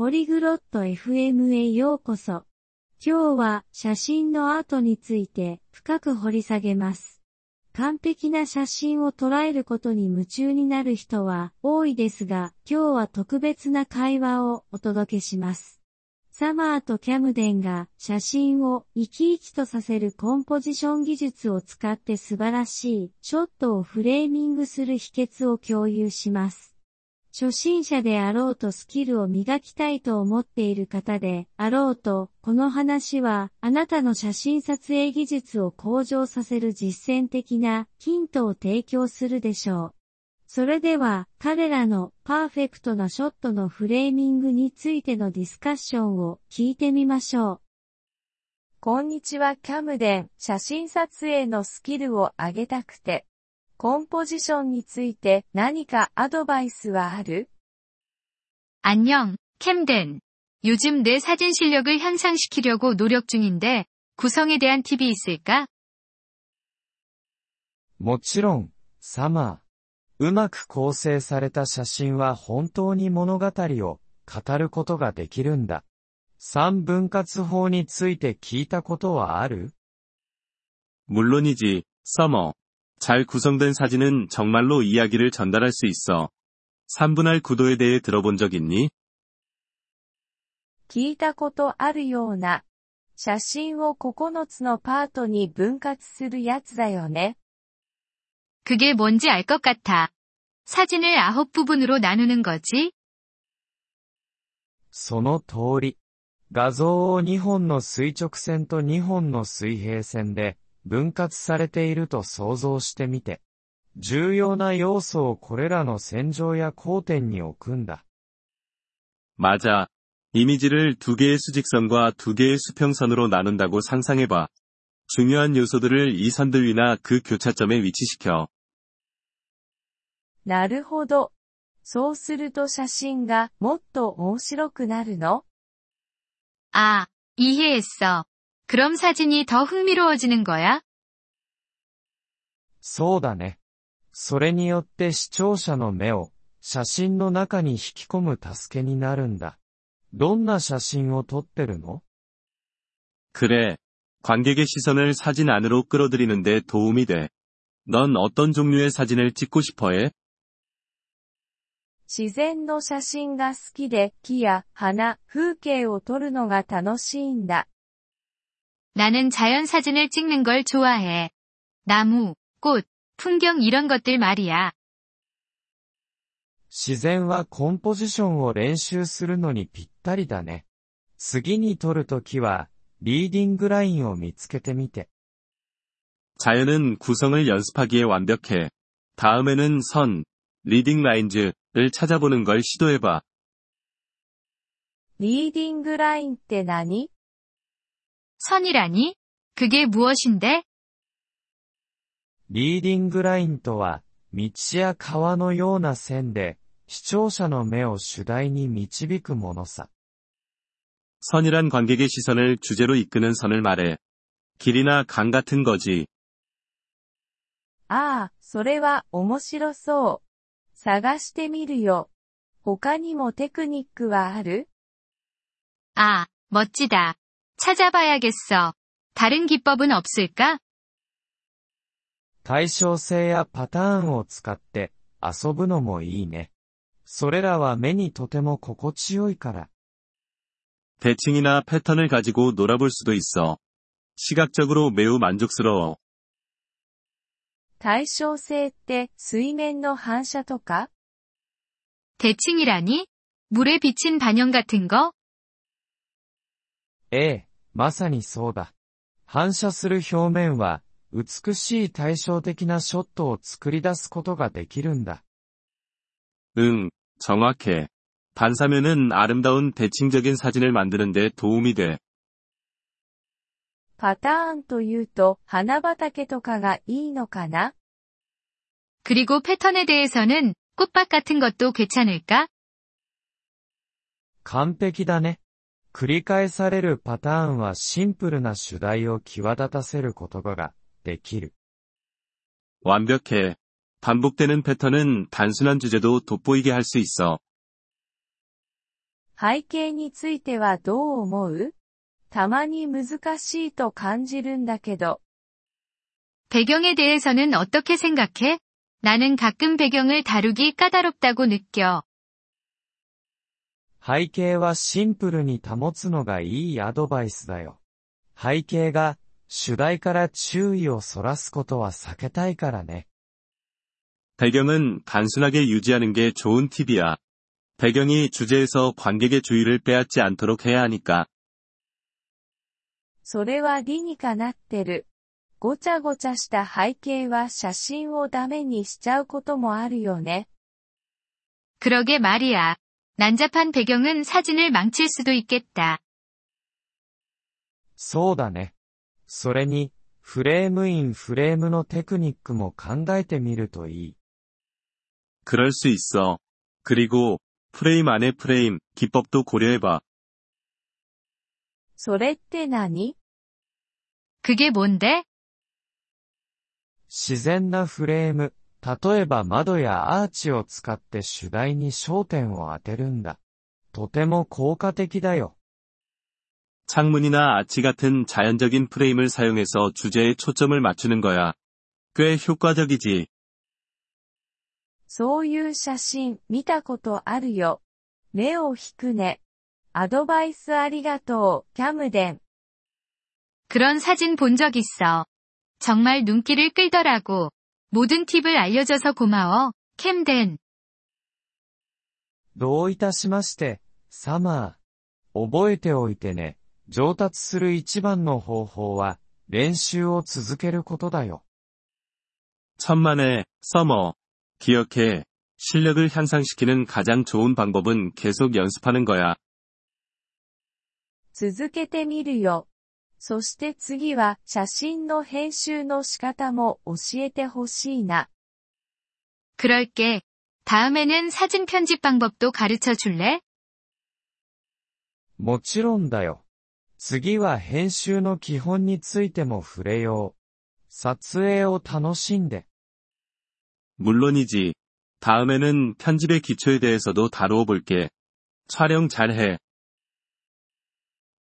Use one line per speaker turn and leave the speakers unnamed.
ポリグロット FM へようこそ。今日は写真のアートについて深く掘り下げます。完璧な写真を捉えることに夢中になる人は多いですが、今日は特別な会話をお届けします。サマーとキャムデンが写真を生き生きとさせるコンポジション技術を使って素晴らしいショットをフレーミングする秘訣を共有します。初心者であろうとスキルを磨きたいと思っている方であろうと、この話はあなたの写真撮影技術を向上させる実践的なヒントを提供するでしょう。それでは、彼らのパーフェクトなショットのフレーミングについてのディスカッションを聞いてみましょう。
こんにちはキャムデン。写真撮影のスキルを上げたくて。コンポジションについて何かアドバイスはある
안녕 캠덴. 요즘 내 사진 실력을 향상시키려고 노력 중인데 구성에 대한 팁이 있을까?
もちろん、サマー。うまく構成された写真は本当に物語を語ることができるんだ。三分割法について聞いたことはある
물론이지서머 잘구성된사진은정말로이야기를전달할수있어3분할구도에대해들어본적있니
聞いたことあるような。写真を9つのパートに分割するやつだよね。
그게 뭔지 알 것 같아. 사진을 아홉 부분으로 나누는 거지?
その通り。画像を2本の垂直線と2本の水平線で 分割されていると想像してみて、重要な要素をこれらの線上や交点に置くんだ。
맞아. 이미지를 두 개의 수직선과 두 개의 수평선으로 나눈다고 상상해봐. 중요한 요소들을 이 선들 위나 그 교차점에 위치시켜.
なるほど。そうすると写真がもっと面白くなるの
아, 이해했어. 그럼 사진이 더 흥미로워지는 거야?
そうだね。それによって視聴者の目を写真の中に引き込む助けになるんだ。どんな写真を撮ってるの
그래. 관객의 시선을 사진 안으로 끌어들이는데 도움이 돼. 넌 어떤 종류의 사진을 찍고 싶어 해?
自然の写真が好きで木や花、風景を撮るのが楽しいんだ。
나는 자연 사진을 찍는 걸 좋아해. 나무, 꽃, 풍경 이런 것들 말이야.
自然はコンポジションを練習するのにぴったりだね。次に撮るときは、リーディングラインを見つけてみて。
자연은 구성을 연습하기에 완벽해. 다음에는 선, 리딩 라인즈를 찾아보는 걸 시도해봐.
リーディングラインって何
선이라니? 그게 무엇인데?
リーディングラインとは、道や川のような線で、視聴者の目を主題に導くものさ。
선이란 관객의 시선을 주제로 이끄는 선을 말해. 길이나 강 같은 거지.
ああ、それは面白そう。探してみるよ。他にもテクニックはある
아, 멋지다. 찾아봐야겠어. 다른 기법은 없을까?
対称性やパターンを使って遊ぶのもいいね。それらは目にとても心地よいから。
대칭이나 패턴을 가지고 놀아볼 수도 있어. 시각적으로 매우 만족스러워.
対称性って水面の反射とか
대칭이라니? 물에 비친 반영 같은 거?
ええ、 まさにそうだ。反射する表面は、美しい対照的なショットを作り出すことができるんだ。
응, 정확해. 반사면은 아름다운 대칭적인 사진을 만드는데 도움이 돼.
パターンというと花畑とかがいいのかな
그리고 패턴에 대해서는 꽃밭 같은 것도 괜찮을까?
完璧だね。 繰り返されるパターンはシンプルな主題を際立たせることができる。
완벽해. 반복되는 패턴은 단순한 주제도 돋보이게 할 수 있어.
背景についてはどう思うたまに難しいと感じるんだけど。
배경에 대해서는 어떻게 생각해? 나는 가끔 배경을 다루기 까다롭다고 느껴.
背景はシンプルに保つのがいいアドバイスだよ。背景が主題から注意をそらすことは避けたいからね。
배경은 단순하게 유지하는 게 좋은 팁이야. 배경이 주제에서 관객의 주의를 빼앗지 않도록 해야 하니까.
それは理にかなってる。ごちゃごちゃした背景は写真をダメにしちゃうこともあるよね。
그러게 말이야. 난잡한 배경은 사진을 망칠 수도 있겠다.
そうだね。それに、フレームインフレームのテクニックも考えてみるといい。
그럴 수 있어. 그리고 프레임 안에 프레임 기법도 고려해봐.
それって何
그게 뭔데?
自然なフレーム、 例えば窓やアーチを使って主題に焦点を当てるんだ。とても効果的だよ。
창문이나 아치 같은 자연적인 프레임을 사용해서 주제에 초점을 맞추는 거야. 꽤 효과적이지.
そういう写真見たことあるよ。目を引くね。アドバイスありがとう、キャムデン。
그런 사진 본 적 있어. 정말 눈길을 끌더라고. 모든 팁을 알려줘서 고마워, 캠덴.
どういたしまして、サマー。覚えておいてね。上達する一番の方法は、練習を続けることだよ。
천만에, 서머. 기억해. 실력을 향상시키는 가장 좋은 방법은 계속 연습하는 거야.
続けてみるよ。 そして次は写真の編集の仕方も教えてほしいな。
그럴게. 다음에는 사진 편집 방법도 가르쳐 줄래?
もちろんだよ。次は編集の基本についても触れよう。撮影を楽しんで。
물론이지. 다음에는 편집의 기초에 대해서도 다루어 볼게. 촬영 잘해.